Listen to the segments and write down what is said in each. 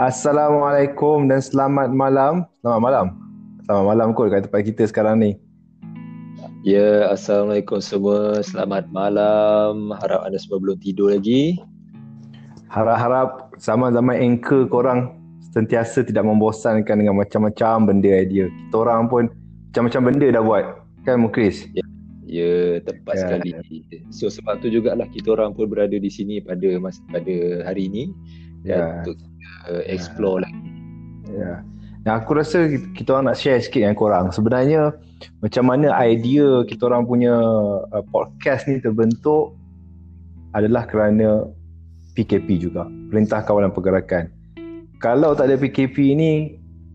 Assalamualaikum dan selamat malam. Selamat malam. Selamat malam kot kat tempat kita sekarang ni. Ya, Assalamualaikum semua. Selamat malam. Harap anda semua belum tidur lagi. Harap-harap zaman-zaman anchor korang sentiasa tidak membosankan dengan macam-macam benda idea. Kita orang pun macam-macam benda dah buat. Kan Mukris? Ya, ya tepat ya. sekali. So sebab tu jugalah kita orang pun berada di sini pada masa pada hari ini. Ya. Untuk uh, explore yeah. lagi. Ya. Yeah. Dan aku rasa kita orang nak share sikit dengan korang. Sebenarnya macam mana idea kita orang punya uh, podcast ni terbentuk adalah kerana PKP juga. Perintah Kawalan Pergerakan. Kalau tak ada PKP ni,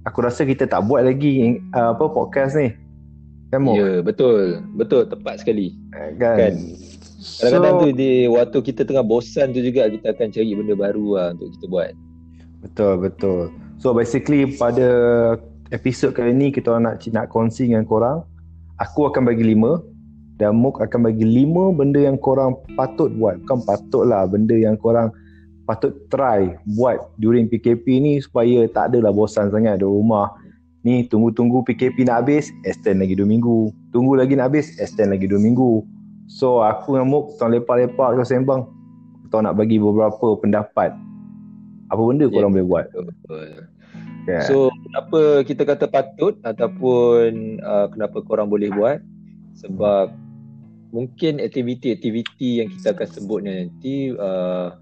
aku rasa kita tak buat lagi uh, apa podcast ni. Kan Ya, yeah, betul. Betul, tepat sekali. Eh, kan? kan? Kadang-kadang so, tu di waktu kita tengah bosan tu juga kita akan cari benda baru lah untuk kita buat. Betul betul. So basically pada episod kali ni kita nak nak kongsi dengan korang. Aku akan bagi lima dan Muk akan bagi lima benda yang korang patut buat. Bukan patut lah benda yang korang patut try buat during PKP ni supaya tak adalah bosan sangat di rumah. Ni tunggu-tunggu PKP nak habis, extend lagi dua minggu. Tunggu lagi nak habis, extend lagi dua minggu. So aku dengan Muk tengah lepak-lepak kita sembang. Kita nak bagi beberapa pendapat apa benda korang yeah. boleh buat betul yeah. so kenapa kita kata patut ataupun uh, kenapa korang boleh buat sebab mungkin aktiviti-aktiviti yang kita akan sebut nanti uh,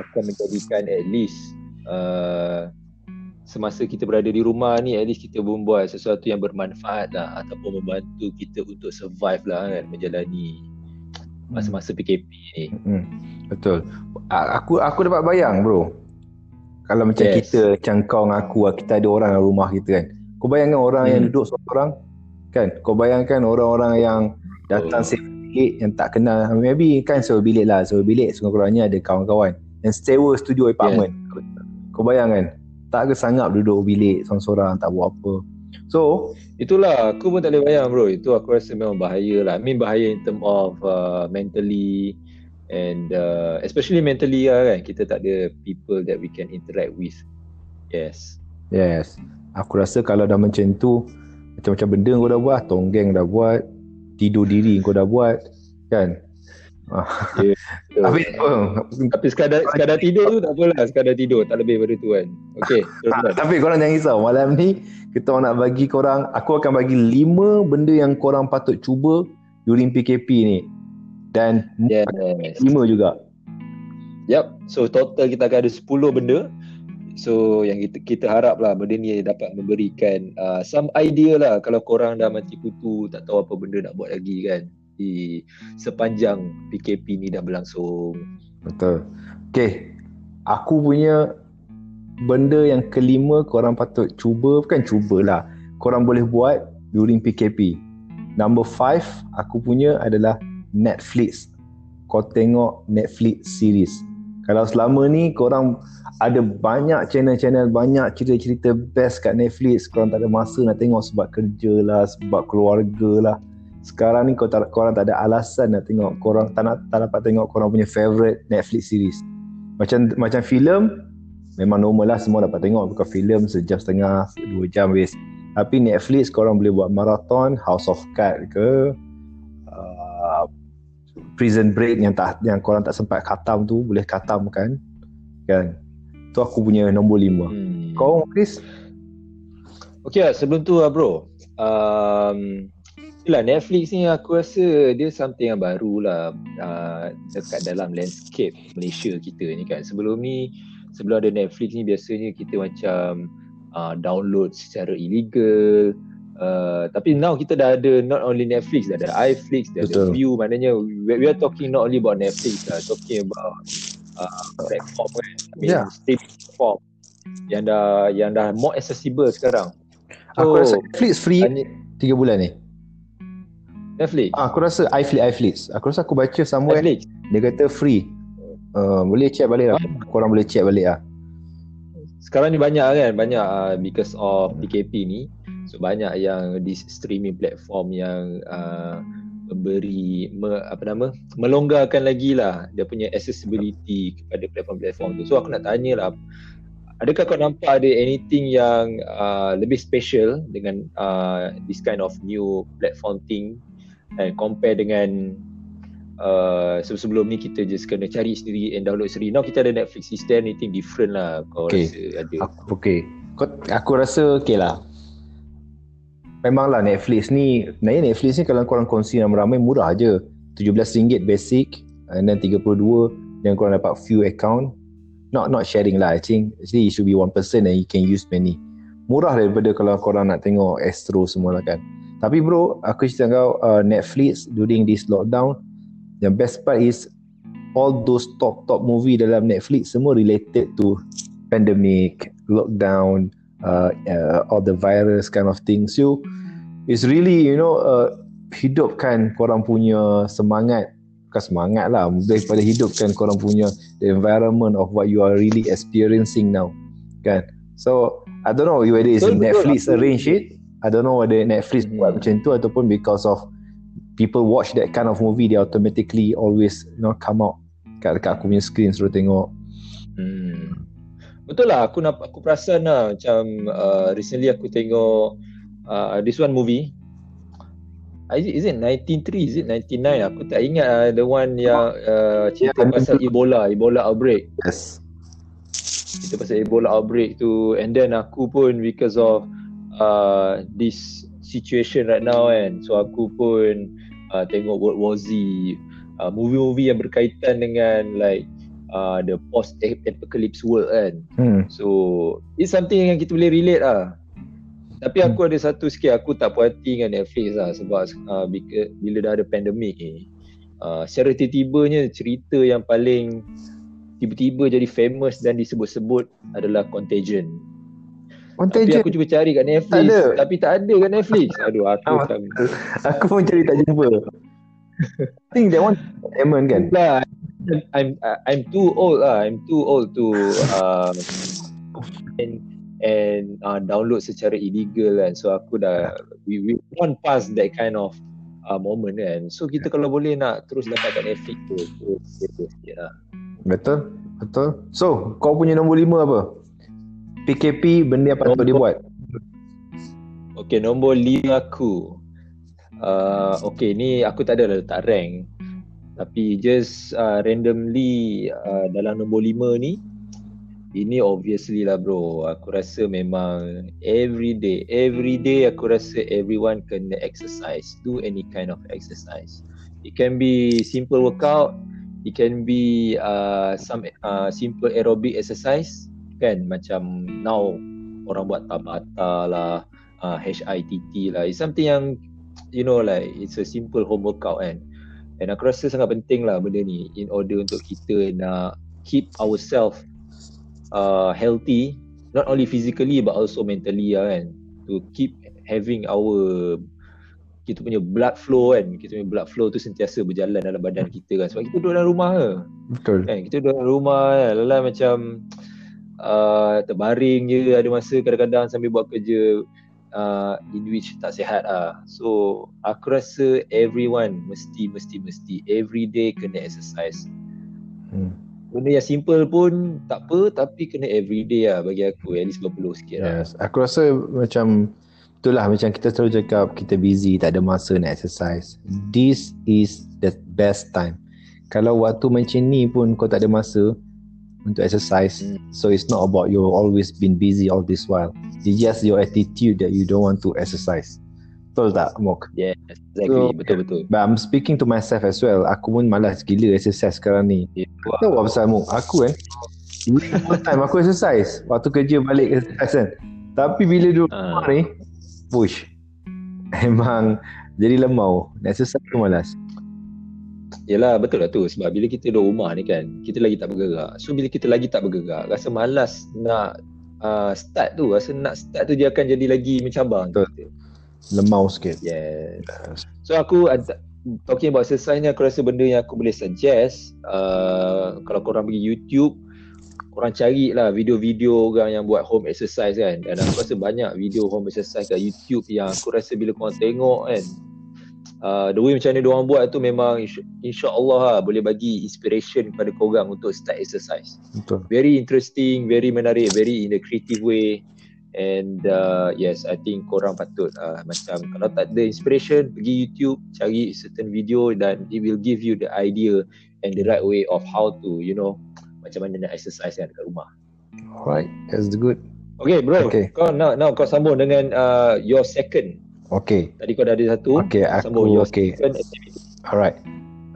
akan menjadikan at least uh, semasa kita berada di rumah ni at least kita pun buat sesuatu yang bermanfaat lah ataupun membantu kita untuk survive lah kan menjalani masa-masa PKP ni. Hmm. Betul. Aku aku dapat bayang bro. Kalau macam yes. kita Macam kau dengan aku Kita ada orang dalam rumah kita kan Kau bayangkan orang hmm. yang duduk seorang Kan Kau bayangkan orang-orang yang Datang oh. bilik Yang tak kenal Maybe kan sewa bilik lah Sewa bilik Sekurang-kurangnya ada kawan-kawan Yang sewa studio apartment yeah. Kau bayangkan Tak ke sangat duduk bilik Seorang-seorang Tak buat apa. So Itulah Aku pun tak boleh bayang bro. Itu aku rasa memang bahaya lah. I mean bahaya in term of uh, Mentally and uh, especially mentally lah kan? Kita tak ada people that we can interact with. Yes. Yes. Aku rasa kalau dah macam tu macam-macam benda kau dah buat tonggeng dah buat tidur diri kau dah buat kan yeah, tapi oh, tapi sekadar sekadar tidur tu tak apalah sekadar tidur tak lebih daripada tu kan okey tapi korang jangan risau malam ni kita nak bagi korang aku akan bagi lima benda yang korang patut cuba during PKP ni dan yes. lima juga. Yep. So total kita akan ada 10 benda. So yang kita kita harap lah benda ni dapat memberikan uh, some idea lah kalau korang dah mati kutu tak tahu apa benda nak buat lagi kan di sepanjang PKP ni dah berlangsung. Betul. Okay. Aku punya benda yang kelima korang patut cuba bukan cubalah. Korang boleh buat during PKP. Number five aku punya adalah Netflix kau tengok Netflix series kalau selama ni korang ada banyak channel-channel banyak cerita-cerita best kat Netflix korang tak ada masa nak tengok sebab kerja lah sebab keluarga lah sekarang ni kau tak, korang tak ada alasan nak tengok korang tak, nak, tak dapat tengok korang punya favourite Netflix series. Macam macam filem memang normal lah semua dapat tengok. Bukan filem sejam setengah dua jam habis. Tapi Netflix korang boleh buat marathon House of Cards ke prison break yang tak yang korang tak sempat khatam tu boleh khatam kan? Kan? Tu aku punya nombor lima. Hmm. kau Chris? Okay lah, sebelum tu lah bro. Um, Itulah Netflix ni aku rasa dia something yang baru lah uh, Dekat dalam landscape Malaysia kita ni kan Sebelum ni Sebelum ada Netflix ni biasanya kita macam uh, Download secara illegal Uh, tapi now kita dah ada not only Netflix, dah ada iFlix, dah Betul. ada View. Maknanya we, we are talking not only about Netflix, lah, talking about uh, platform kan. I mean, yeah. streaming platform yang dah yang dah more accessible sekarang. So, aku rasa Netflix free tiga bulan ni. Netflix? Ah, aku rasa iFlix, iFlix. Aku rasa aku baca somewhere Netflix. dia kata free. Uh, boleh check balik lah. Korang boleh check balik lah. Sekarang ni banyak kan, banyak uh, because of PKP ni. So banyak yang di streaming platform yang uh, memberi me, apa nama melonggarkan lagi lah dia punya accessibility kepada platform-platform tu. So aku nak tanya lah adakah kau nampak ada anything yang uh, lebih special dengan uh, this kind of new platform thing and compare dengan uh, sebelum ni kita just kena cari sendiri and download sendiri. Now kita ada Netflix, is there anything different lah kau okay. rasa ada? Aku, okay. Kau, aku rasa okay lah. Memanglah Netflix ni, naik Netflix ni kalau korang kongsi ramai-ramai murah je. RM17 basic and then 32 dan korang dapat few account. Not not sharing lah. I think actually it should be one person and you can use many. Murah daripada kalau korang nak tengok Astro semua lah kan. Tapi bro, aku cerita kau uh, Netflix during this lockdown, the best part is all those top top movie dalam Netflix semua related to pandemic, lockdown, uh, uh, all the virus kind of thing. So it's really you know uh, hidupkan korang punya semangat. Bukan semangat lah daripada hidupkan korang punya the environment of what you are really experiencing now kan? So I don't know whether it's so, Netflix arrange it I don't know whether Netflix hmm. buat macam tu ataupun because of people watch that kind of movie they automatically always you know come out kat dekat aku punya screen suruh tengok. Hmm. Betul lah aku nak aku perasan lah macam uh, recently aku tengok uh, this one movie Is it, is it 93? Is it 99? Aku tak ingat uh, the one yang uh, cerita yeah, pasal Ebola, Ebola outbreak. Yes. Cerita pasal Ebola outbreak tu and then aku pun because of uh, this situation right now kan so aku pun uh, tengok World War Z uh, movie-movie yang berkaitan dengan like uh, the post apocalypse world kan hmm. so it's something yang kita boleh relate lah tapi aku hmm. ada satu sikit aku tak puas hati dengan Netflix lah sebab uh, bila, bila dah ada pandemik ni uh, secara tiba-tibanya cerita yang paling tiba-tiba jadi famous dan disebut-sebut adalah Contagion Contagion. Tapi aku cuba cari kat Netflix. Tak ada. Tapi tak ada kat Netflix. Aduh, aku ah, tak. aku pun cari tak jumpa. I think that one Eman kan? Lah, I'm I'm too old lah. I'm too old to uh, and and uh, download secara illegal kan. So aku dah we we want pass that kind of uh, moment kan. So kita kalau boleh nak terus dapat kat Netflix tu, lah. Betul, betul. So, kau punya nombor lima apa? PKP benda apa nombor, dia buat? Okay, nombor lima aku. Uh, okay, ni aku tak ada letak rank. Tapi just uh, randomly uh, dalam nombor lima ni, ini obviously lah bro. Aku rasa memang every day, every day aku rasa everyone kena exercise. Do any kind of exercise. It can be simple workout. It can be uh, some uh, simple aerobic exercise kan? Macam now orang buat tabata lah uh, HITT lah. It's something yang you know like it's a simple home workout kan? And aku rasa sangat penting lah benda ni in order untuk kita nak keep ourselves uh, healthy not only physically but also mentally lah kan? To keep having our kita punya blood flow kan? Kita punya blood flow tu sentiasa berjalan dalam badan kita kan? Sebab kita duduk dalam rumah ke? Betul. Kan? Kita duduk dalam rumah kan lelah macam uh, terbaring je ada masa kadang-kadang sambil buat kerja uh, in which tak sihat ah. So aku rasa everyone mesti mesti mesti every day kena exercise. Hmm. Benda yang simple pun tak apa tapi kena every day lah bagi aku at least berpeluh sikit lah. Yes. Aku rasa macam itulah macam kita selalu cakap kita busy tak ada masa nak exercise. This is the best time. Kalau waktu macam ni pun kau tak ada masa, untuk exercise. Mm. So it's not about you always been busy all this while. It's just your attitude that you don't want to exercise. Betul tak, Mok? Yeah, exactly. So, betul betul. But I'm speaking to myself as well. Aku pun malas gila exercise sekarang ni. Yeah. Wow. Tahu apa pasal Mok? Aku kan. First time aku exercise. Waktu kerja balik exercise kan. Tapi bila duduk uh. ni, push. Memang jadi lemau. Exercise tu malas. Yelah betul lah tu. Sebab bila kita duduk rumah ni kan kita lagi tak bergerak. So bila kita lagi tak bergerak rasa malas nak uh, start tu rasa nak start tu dia akan jadi lagi mencabang betul. Lemau sikit. Yes. So aku talking about exercise ni aku rasa benda yang aku boleh suggest uh, kalau korang pergi YouTube korang cari lah video-video orang yang buat home exercise kan. Dan aku rasa banyak video home exercise kat YouTube yang aku rasa bila korang tengok kan uh, the way macam mana diorang buat tu memang insya-Allah lah, boleh bagi inspiration kepada korang untuk start exercise. Betul. Very interesting, very menarik, very in a creative way. And uh, yes, I think korang patut uh, macam kalau tak ada inspiration, pergi YouTube, cari certain video dan it will give you the idea and the right way of how to, you know, macam mana nak exercise kan dekat rumah. Alright, that's good. Okay bro, okay. kau nak now kau sambung dengan uh, your second Okay. Tadi kau dah ada satu. Okay, aku okay. Alright.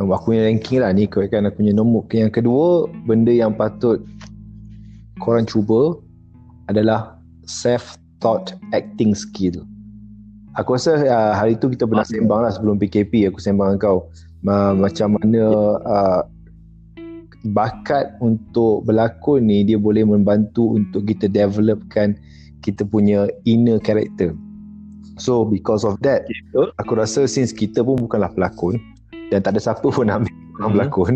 Aku punya ranking lah ni kau kan aku punya nombor. Yang kedua, benda yang patut korang cuba adalah self-taught acting skill. Aku rasa uh, hari tu kita pernah sembang lah sebelum PKP aku sembang dengan kau. Uh, macam mana uh, bakat untuk berlakon ni dia boleh membantu untuk kita developkan kita punya inner character. So because of that Aku rasa since kita pun bukanlah pelakon Dan tak ada siapa pun nak ambil mm-hmm. pelakon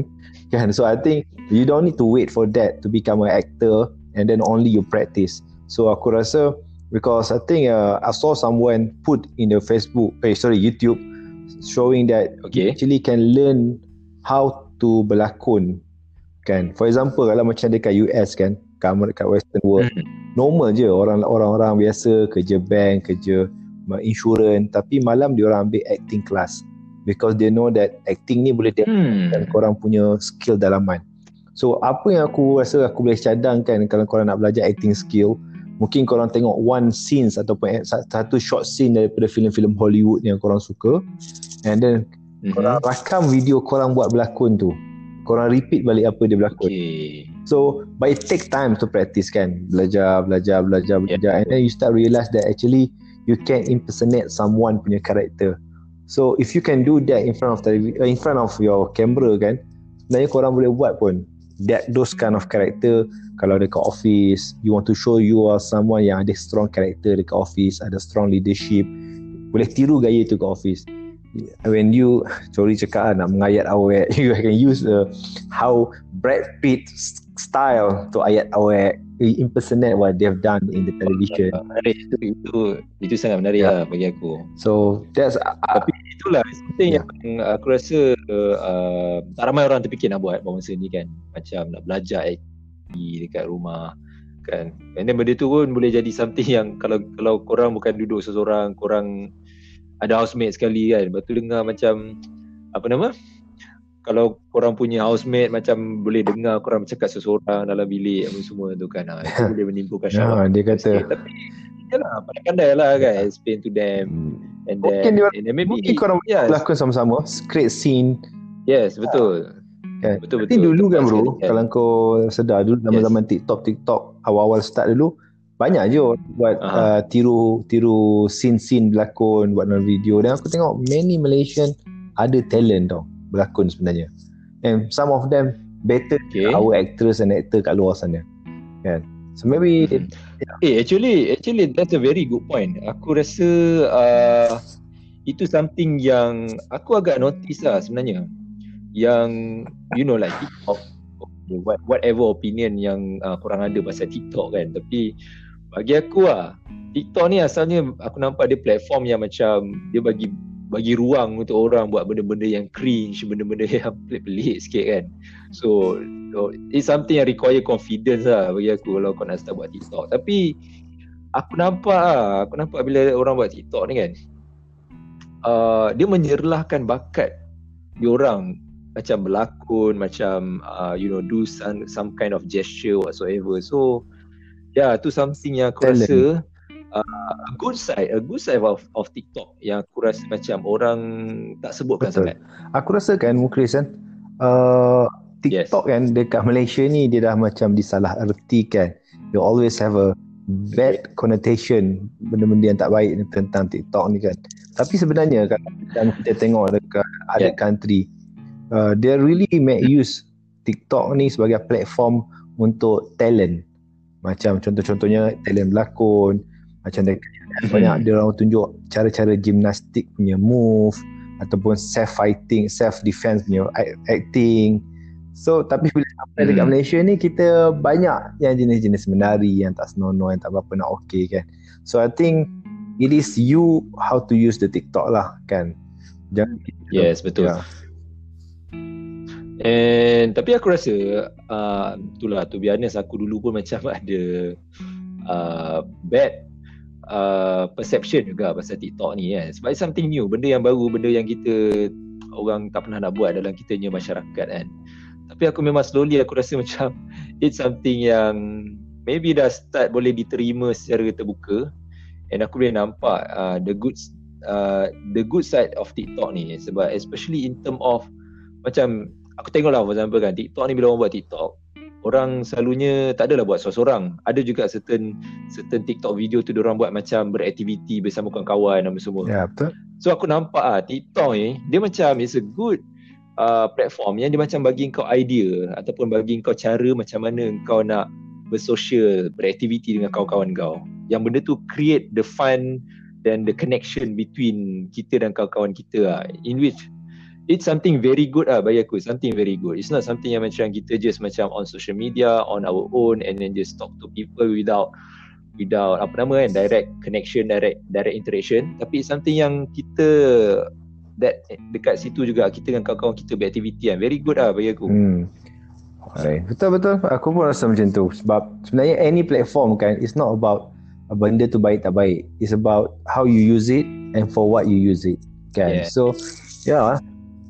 kan? So I think You don't need to wait for that To become an actor And then only you practice So aku rasa Because I think uh, I saw someone put in the Facebook eh, Sorry YouTube Showing that okay. You actually can learn How to berlakon kan For example Kalau macam dekat US kan Dekat western world mm. Normal je orang Orang-orang biasa Kerja bank Kerja insurance tapi malam dia orang ambil acting class because they know that acting ni boleh hmm. dan korang punya skill dalaman so apa yang aku rasa aku boleh cadangkan kalau korang nak belajar acting skill mungkin korang tengok one scenes ataupun satu short scene daripada filem-filem Hollywood yang korang suka and then mm-hmm. korang rakam video korang buat berlakon tu korang repeat balik apa dia berlakon okay. so but it take time to practice kan belajar belajar belajar belajar yeah. and then you start realize that actually you can impersonate someone punya character. So if you can do that in front of televi- uh, in front of your camera kan, sebenarnya korang boleh buat pun that those kind of character kalau dekat office, you want to show you are someone yang ada strong character dekat office, ada strong leadership, boleh tiru gaya tu ke office. When you sorry cakap lah, nak mengayat awet, you can use the how Brad Pitt style to ayat awet impersonate what they've done in the television. Menarik itu itu itu sangat menarik yeah. lah bagi aku. So that's uh, tapi itulah something yeah. yang aku rasa uh, tak ramai orang terfikir nak buat masa ni kan. Macam nak belajar IT dekat rumah kan. And then benda tu pun boleh jadi something yang kalau kalau korang bukan duduk seseorang, korang ada housemate sekali kan. Lepas tu dengar macam apa nama? Kalau korang punya housemate macam boleh dengar korang bercakap seseorang dalam bilik apa semua tu kan ha, itu boleh menimbulkan syawak. Ya, dia kata sikit. tapi yalah pandai-pandai lah kan explain to them hmm. and then, mungkin, dia, and then maybe mungkin korang yes. lakon sama-sama create scene yes betul kan? betul betul dulu kan bro kan. kalau kau sedar dulu zaman-zaman yes. TikTok TikTok awal-awal start dulu banyak je buat uh, tiru tiru scene-scene berlakon buat dalam video dan aku tengok many Malaysian ada talent tau berlakon sebenarnya and some of them better okay. our actors and actor kat luar sana kan so maybe hmm. yeah. eh actually actually that's a very good point aku rasa uh, itu something yang aku agak notice lah sebenarnya yang you know like TikTok whatever opinion yang uh, korang ada pasal TikTok kan tapi bagi aku lah TikTok ni asalnya aku nampak dia platform yang macam dia bagi bagi ruang untuk orang buat benda-benda yang cringe, benda-benda yang pelik-pelik sikit kan. So, so it's something yang require confidence lah bagi aku kalau kau nak start buat TikTok. Tapi aku nampak lah, aku nampak bila orang buat TikTok ni kan, uh, dia menyerlahkan bakat orang macam berlakon, macam uh, you know do some, some kind of gesture whatsoever. So, yeah, tu something yang aku Talent. rasa uh, a good side a good side of of TikTok yang aku rasa macam orang tak sebutkan Betul. sangat. Aku rasa kan Mukris kan uh, TikTok yes. kan dekat Malaysia ni dia dah macam disalah ertikan. You always have a bad connotation benda-benda yang tak baik tentang TikTok ni kan. Tapi sebenarnya kan dan kita tengok dekat yeah. other country uh, they really make use TikTok ni sebagai platform untuk talent. Macam contoh-contohnya talent berlakon, macam dia hmm. banyak dia orang tunjuk cara-cara gimnastik punya move ataupun self fighting self defense punya acting so tapi bila sampai hmm. dekat Malaysia ni kita banyak yang jenis-jenis menari yang tak senonoh yang tak berapa nak okey kan so i think it is you how to use the TikTok lah kan Jangan Yes, betul. Ya. And tapi aku rasa uh, itulah be honest aku dulu pun macam ada uh, bad uh, perception juga pasal TikTok ni kan. Sebab it's something new, benda yang baru, benda yang kita orang tak pernah nak buat dalam kitanya masyarakat kan. Tapi aku memang slowly aku rasa macam it's something yang maybe dah start boleh diterima secara terbuka and aku boleh nampak uh, the good uh, the good side of TikTok ni sebab especially in term of macam aku tengok lah for example kan TikTok ni bila orang buat TikTok orang selalunya tak adalah buat seorang-seorang ada juga certain certain TikTok video tu orang buat macam beraktiviti bersama kawan-kawan dan semua Ya, betul. so aku nampak ah TikTok ni dia macam is a good uh, platform yang dia macam bagi kau idea ataupun bagi kau cara macam mana kau nak bersosial beraktiviti dengan kawan-kawan kau yang benda tu create the fun dan the connection between kita dan kawan-kawan kita lah. in which it's something very good ah bagi aku something very good it's not something yang macam kita just macam on social media on our own and then just talk to people without without apa nama kan direct connection direct direct interaction tapi it's something yang kita that dekat situ juga kita dengan kawan-kawan kita beraktiviti kan very good ah bagi aku Hmm. Alright. Betul betul. Aku pun rasa macam tu. Sebab sebenarnya any platform kan, it's not about benda tu baik tak baik. It's about how you use it and for what you use it. Kan. Yeah. So, ya.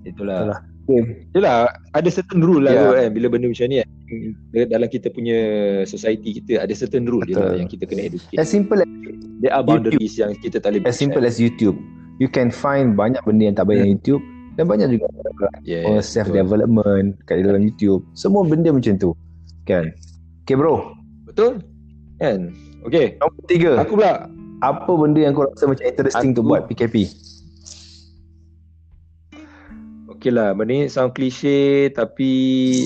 Itulah Itulah. Okay. Yelah, ada certain rule lah Yeah. kot kan bila benda macam ni kan. Dalam kita punya society kita ada certain rule je lah yang kita kena educate. As simple as, There are boundaries yang kita tak boleh as simple as YouTube. You can find banyak benda yang tak baik dalam YouTube dan banyak juga yes, yeah, self development kat dalam YouTube. Semua benda macam tu. Kan. Okay bro. Betul? Kan? Okay. Nombor tiga. Aku pula Apa benda yang kau rasa macam interesting tu Aku- buat PKP? Okay lah, benda ni sound cliche tapi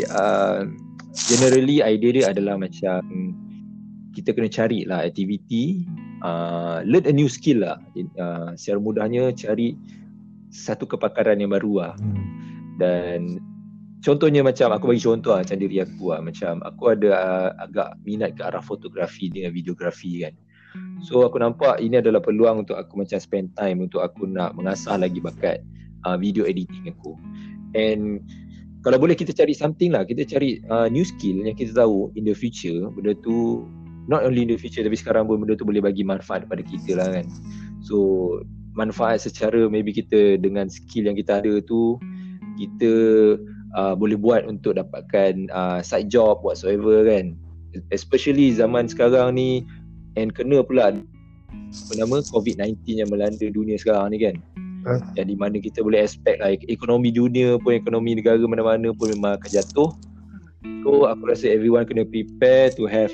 uh, generally idea dia adalah macam kita kena cari lah aktiviti uh, learn a new skill lah. Uh, secara mudahnya cari satu kepakaran yang baru lah. Hmm. dan contohnya macam aku bagi contoh lah macam diri aku lah. Macam aku ada uh, agak minat ke arah fotografi dengan videografi kan. So aku nampak ini adalah peluang untuk aku macam spend time untuk aku nak mengasah lagi bakat uh, video editing aku. And kalau boleh kita cari something lah kita cari uh, new skill yang kita tahu in the future benda tu not only in the future tapi sekarang pun benda tu boleh bagi manfaat kepada kita lah kan. So manfaat secara maybe kita dengan skill yang kita ada tu kita uh, boleh buat untuk dapatkan uh, side job whatsoever kan. Especially zaman sekarang ni and kena pula apa nama COVID-19 yang melanda dunia sekarang ni kan Yang di mana kita boleh expect lah ekonomi dunia pun ekonomi negara mana-mana pun memang akan jatuh. So aku rasa everyone kena prepare to have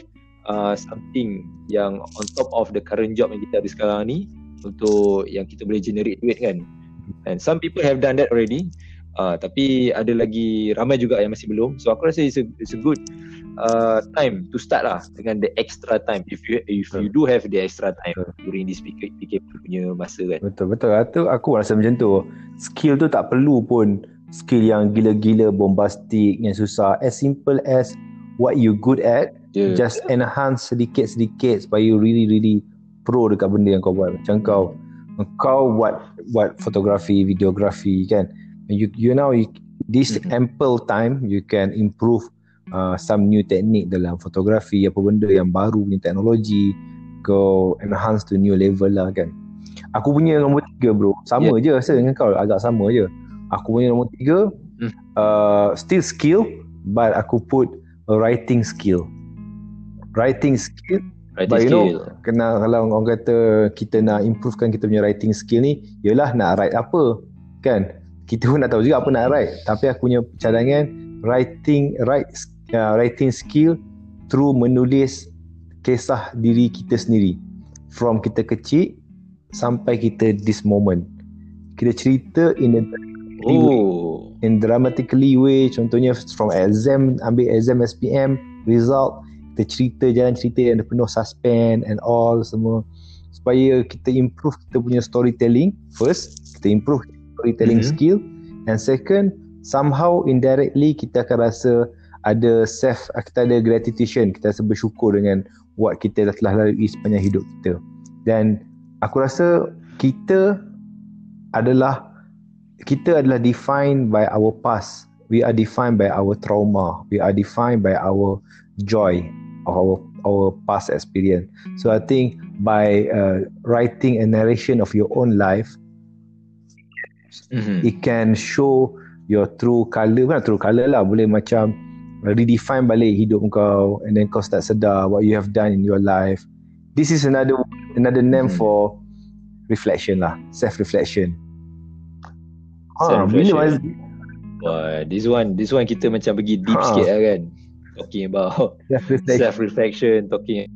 uh, something yang on top of the current job yang kita ada sekarang ni untuk yang kita boleh generate duit kan. And some people have done that already. Uh, tapi ada lagi ramai juga yang masih belum. So aku rasa it's a, it's a good uh, time to start lah dengan the extra time if you if you do have the extra time Betul. during this PK, PKP punya masa kan Betul betul. Itu aku rasa macam tu. Skill tu tak perlu pun skill yang gila-gila bombastik yang susah. As simple as what you good at, yeah. just enhance sedikit-sedikit supaya you really really pro dekat benda yang kau buat. Macam kau kau buat buat fotografi, videografi kan. You you know you, this Mhm. ample time you can improve uh, some new technique dalam fotografi apa benda yang baru punya teknologi kau enhance to new level lah kan. Aku punya nombor tiga bro. Sama je rasa dengan kau agak sama je. Aku punya nombor tiga Hmm. uh, still skill but aku put a writing skill. Writing skill writing but you skill know, kena kalau orang kata kita nak improvekan kita punya writing skill ni ialah nak write apa kan kita pun nak tahu juga apa nak write tapi aku punya cadangan writing write uh, writing skill through menulis kisah diri kita sendiri. From kita kecil sampai kita this moment. Kita cerita in a oh. In dramatically way contohnya from exam ambil exam SPM result kita cerita jalan cerita yang penuh suspense and all semua. Supaya kita improve kita punya storytelling. First kita improve storytelling Mhm. skill. And second somehow indirectly kita akan rasa ada self kita ada gratitude kita rasa bersyukur dengan what kita telah lalui sepanjang hidup kita. Dan aku rasa kita adalah kita adalah defined by our past. We are defined by our trauma. We are defined by our joy of our our past experience. So i think by uh, writing a narration of your own life mm-hmm. it can show your true color bukan true color lah boleh macam redefine balik hidup kau and then kau start sedar what you have done in your life this is another another name mm-hmm. for reflection lah self reflection self reflection Wah, this one this one kita macam pergi deep ha. sikit lah kan talking about self reflection talking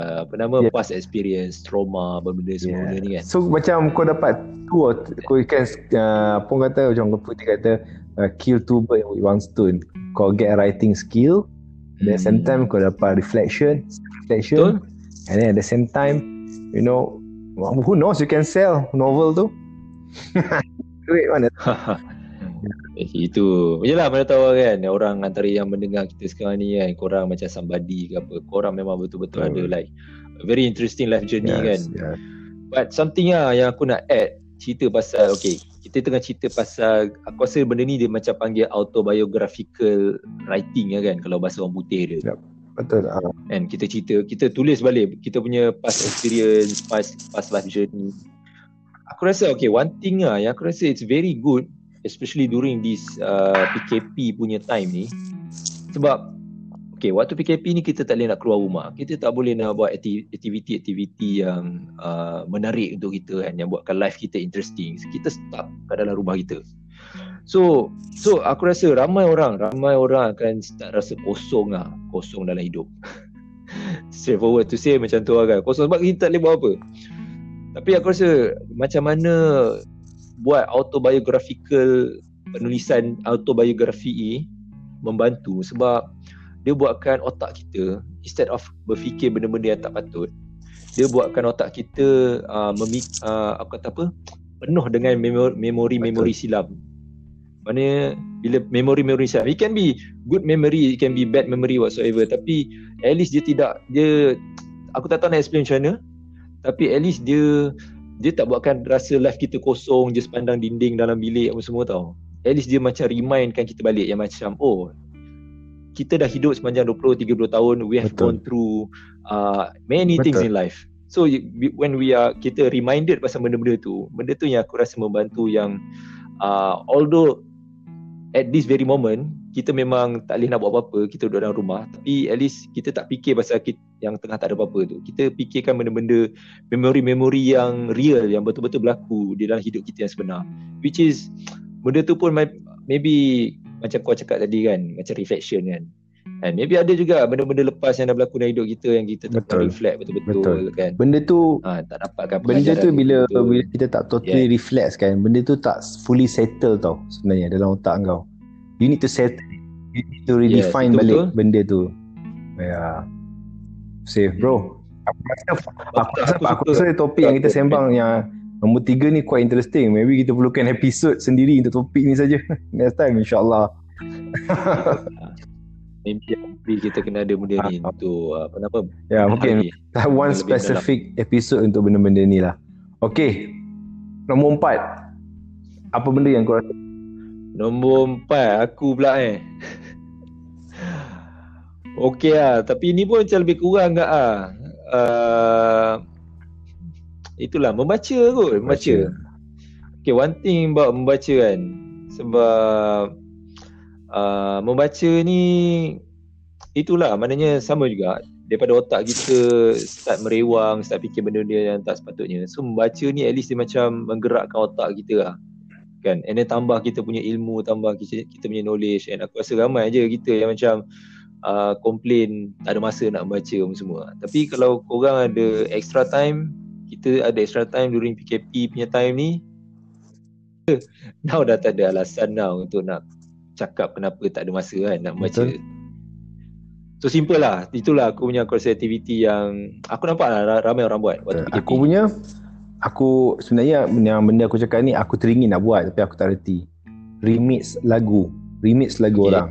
uh, apa nama yeah. past experience trauma benda semua yeah. ni kan so macam kau dapat tu kau kan uh, apa kata macam kau putih kata uh, kill two birds with one stone kau get writing skill at the same hmm. time kau dapat reflection reflection Betul? and then at the same time you know who knows you can sell novel tu duit mana itu Yalah mana tahu kan Orang antara yang mendengar kita sekarang ni kan Korang macam somebody ke apa Korang memang betul-betul hmm. ada like Very interesting life journey yes, kan yes. But something lah yang aku nak add Cerita pasal Okay Kita tengah cerita pasal Aku rasa benda ni dia macam panggil Autobiographical writing ya kan Kalau bahasa orang putih dia yep. Betul uh. And kita cerita Kita tulis balik Kita punya past experience Past, past life journey aku rasa okay one thing lah yang aku rasa it's very good especially during this uh, PKP punya time ni sebab okay waktu PKP ni kita tak boleh nak keluar rumah. Kita tak boleh nak buat aktiviti-aktiviti yang uh, menarik untuk kita kan yang buatkan life kita interesting. Kita stuck kat dalam rumah kita. So so aku rasa ramai orang ramai orang akan start rasa kosong lah. Kosong dalam hidup. Straightforward to say macam tu lah kan. Kosong sebab kita tak boleh buat apa. Tapi aku rasa macam mana buat autobiographical penulisan autobiografi ini membantu sebab dia buatkan otak kita instead of berfikir benda-benda yang tak patut dia buatkan otak kita uh, memik uh, apa kata apa penuh dengan memori-memori silam. Mana bila memori-memori silam it can be good memory it can be bad memory whatsoever tapi at least dia tidak dia aku tak tahu nak explain macam mana tapi at least dia dia tak buatkan rasa life kita kosong just pandang dinding dalam bilik apa semua tau at least dia macam remindkan kita balik yang macam oh kita dah hidup sepanjang 20 30 tahun we have Betul. gone through uh, many Betul. things in life so when we are kita reminded pasal benda-benda tu benda tu yang aku rasa membantu yang uh, although at this very moment kita memang tak boleh nak buat apa-apa kita duduk dalam rumah. Tapi at least kita tak fikir pasal kita yang tengah tak ada apa-apa tu. Kita fikirkan benda-benda memori-memori yang real yang betul-betul berlaku di dalam hidup kita yang sebenar. Which is benda tu pun maybe macam kau cakap tadi kan macam reflection kan And maybe ada juga benda-benda lepas yang dah berlaku dalam hidup kita yang kita tak betul. reflect betul-betul betul. kan. Benda tu ha, tak dapatkan Benda tu bila bila kita tak totally yeah. reflect kan, benda tu tak fully settle tau sebenarnya dalam otak kau you need to set you need to redefine yeah, balik betul. benda tu ya yeah. safe bro aku rasa aku rasa, aku rasa topik yang kita sembang yang nombor tiga ni quite interesting maybe kita perlukan episode sendiri untuk topik ni saja next time insyaallah Maybe kita kena ada benda ni untuk apa nama? Ya, mungkin one specific episode untuk benda-benda ni lah. Okay. Nombor empat. Apa benda yang kau rasa Nombor empat aku pula eh. Okey lah Tapi ni pun macam lebih kurang tak lah uh, Itulah membaca kot Membaca Okay one thing about membaca kan Sebab uh, Membaca ni Itulah maknanya sama juga. Daripada otak kita Start merewang Start fikir benda-benda yang tak sepatutnya. So membaca ni at least dia macam Menggerakkan otak kita lah. Kan? And then tambah kita punya ilmu tambah kita, kita punya knowledge. And aku rasa ramai aja kita yang macam uh, complain tak ada masa nak baca semua. Tapi kalau korang ada extra time kita ada extra time during PKP punya time ni now dah tak ada alasan now untuk nak cakap kenapa tak ada masa kan nak baca. Betul. So simple lah. Itulah aku punya cross activity yang Aku nampak lah ramai orang buat. Waktu PKP. Aku punya aku sebenarnya yang benda aku cakap ni aku teringin nak buat tapi aku tak reti. Remix lagu. Remix lagu okay. orang.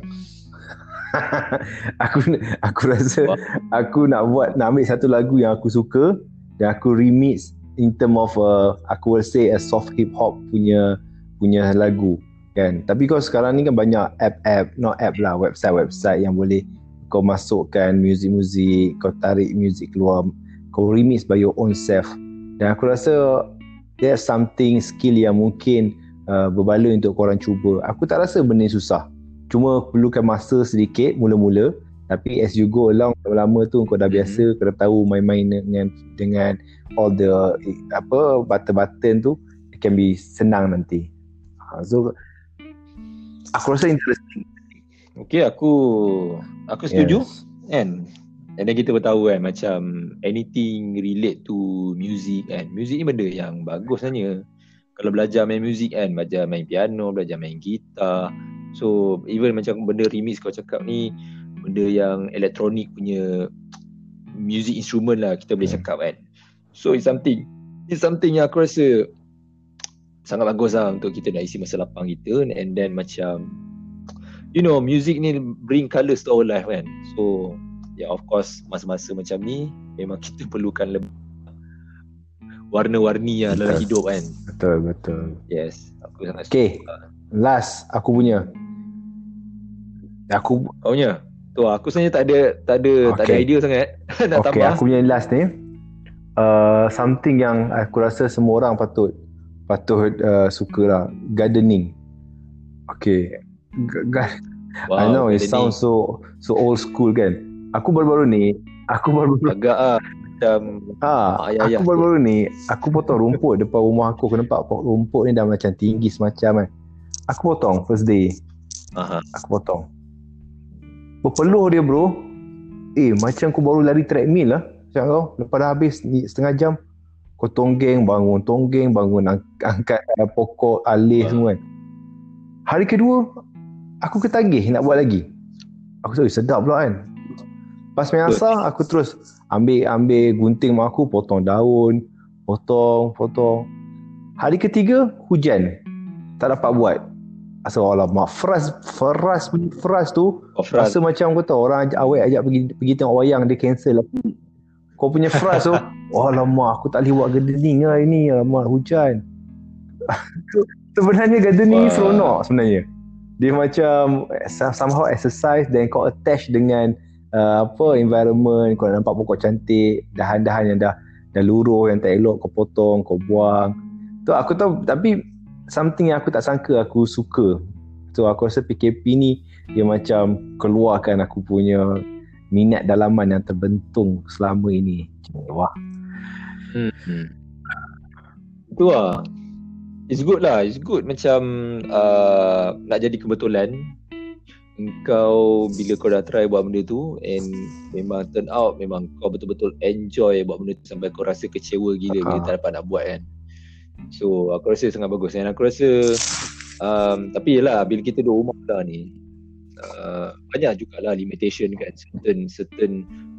Aku aku rasa aku nak buat nak ambil satu lagu yang aku suka dan aku remix in term of uh, aku will say a soft hip hop punya punya lagu kan? Tapi kau sekarang ni kan banyak app-app not app lah website-website yang boleh kau masukkan muzik-muzik kau tarik muzik keluar kau remix by your own self. Dan aku rasa there's something skill yang mungkin uh, berbaloi untuk korang cuba. Aku tak rasa benda ni susah. Cuma perlukan masa sedikit mula-mula. Tapi as you go along lama-lama tu kau dah biasa mm-hmm. kau dah tahu main-main dengan dengan all the apa button-button tu it can be senang nanti. Ha, so aku rasa interesting Okay aku aku setuju. Yes. kan and then kita tahu kan macam anything relate to music kan. Music ni benda yang bagus sebenarnya. Kalau belajar main music kan belajar main piano belajar main gitar. So even macam benda remix kau cakap ni benda yang elektronik punya music instrument lah kita boleh hmm. cakap kan. So it's something it's something yang aku rasa sangat bagus lah untuk kita nak isi masa lapang kita. And then macam you know music ni bring colours to our life kan. So yeah of course masa-masa macam ni memang kita perlukan lebih warna-warni lah dalam hidup kan. Betul betul. Yes aku sangat okay suka. last aku punya. Aku kau punya? Tu aku sebenarnya tak ada tak ada okay. tak ada idea sangat. Nak okay, tambah? aku punya last ni. Uh, something yang aku rasa semua orang patut patut uh, suka lah gardening okay wow, I know it sounds so so old school kan. Aku baru-baru ni, aku baru-baru agak ah macam ha, aku baru-baru ni, aku potong rumput depan rumah aku. Aku nampak rumput ni dah macam tinggi semacam kan. Aku potong first day. Aha. Aku potong. Berpeluh dia bro. Eh macam aku baru lari treadmill lah. Macam kau lepas dah habis ni, setengah jam kau tonggeng bangun tonggeng bangun ang- angkat pokok alih uh. semua kan. Hari kedua aku ketagih nak buat lagi. Aku cakap sedap pula kan. Pas main asar aku terus ambil ambil gunting mak aku potong daun, potong, potong. Hari ketiga hujan. Tak dapat buat. Asal Allah mak fras fras fras tu oh, fras. rasa macam kau tahu orang awet ajak pergi pergi tengok wayang dia cancel lah. Kau punya fras tu Oh lama aku tak boleh buat gardening lah ini Lama hujan. Sebenarnya gardening ni seronok sebenarnya. Dia macam somehow exercise dan kau attach dengan uh, apa environment kau nampak pokok cantik dahan-dahan yang dah dah luruh yang tak elok kau potong kau buang. Tu aku tahu tapi something yang aku tak sangka aku suka. So aku rasa PKP ni dia macam keluarkan aku punya minat dalaman yang terbentung selama ini. Wah. Hmm. hmm. tu lah. It's good lah, it's good macam uh, nak jadi kebetulan Engkau bila kau dah try buat benda tu and memang turn out memang kau betul-betul enjoy buat benda tu sampai kau rasa kecewa gila bila tak dapat nak buat kan. So aku rasa sangat bagus. Dan aku rasa um, tapi yelah bila kita duduk rumah lah ni uh, banyak jugalah limitation kan certain certain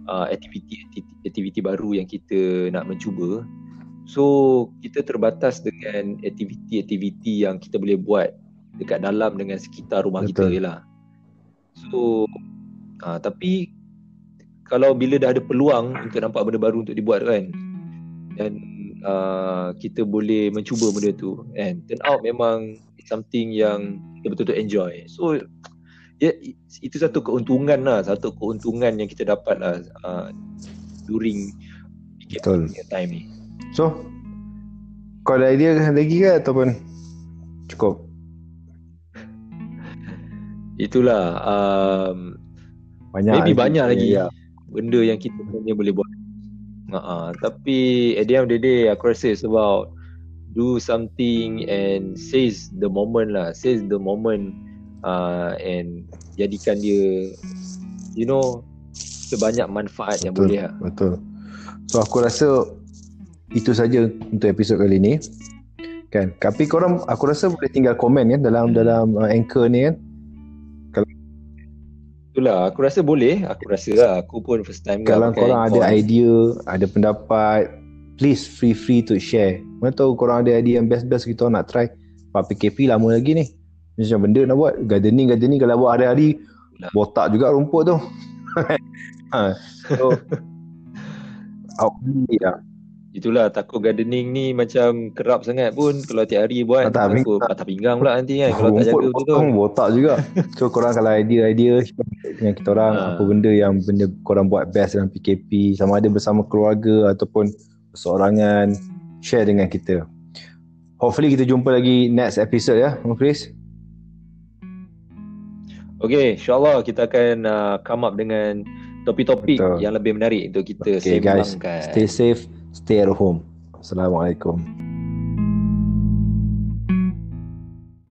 uh, activity, activity activity baru yang kita nak mencuba So kita terbatas dengan aktiviti-aktiviti yang kita boleh buat dekat dalam dengan sekitar rumah Betul. kita je lah. So uh, tapi kalau bila dah ada peluang untuk nampak benda baru untuk dibuat kan dan uh, kita boleh mencuba benda tu and turn out memang something yang kita betul-betul enjoy. So ya, itu satu keuntungan lah, satu keuntungan yang kita dapat lah uh, during Betul. time ni. So Kau ada idea lagi ke Ataupun Cukup Itulah um, Banyak Maybe banyak lagi ya. Benda yang kita punya boleh buat uh-huh. Tapi At the end of the day Aku rasa it's about Do something And Seize the moment lah Seize the moment uh, And Jadikan dia You know Sebanyak manfaat betul, yang boleh lah. Betul. So aku rasa itu saja untuk episod kali ni. Kan? Tapi korang aku rasa boleh tinggal komen kan dalam dalam uh, anchor ni kan kalau itulah aku rasa boleh. Aku rasa lah aku pun first time kalau korang ada idea ada pendapat please free free to share. Mana tahu korang ada idea yang best-best kita nak try. Pak PKP lama lagi ni macam benda nak buat gardening gardening kalau buat hari-hari botak juga rumput tu ha. so, uh, Itulah takut gardening ni macam kerap sangat pun kalau tiap hari buat Patah takut patah pinggang pula nanti kan kalau tak jaga potong botak juga. So korang kalau idea-idea dengan kita orang Ha. apa benda yang benda korang buat best dalam PKP sama ada bersama keluarga ataupun seorangan share dengan kita. Hopefully kita jumpa lagi next episode ya, Chris. Okay, insyaAllah kita akan uh, come up dengan topik-topik Betul. yang lebih menarik untuk kita Okay guys, sembangkan. stay safe, stay at home. Assalamualaikum.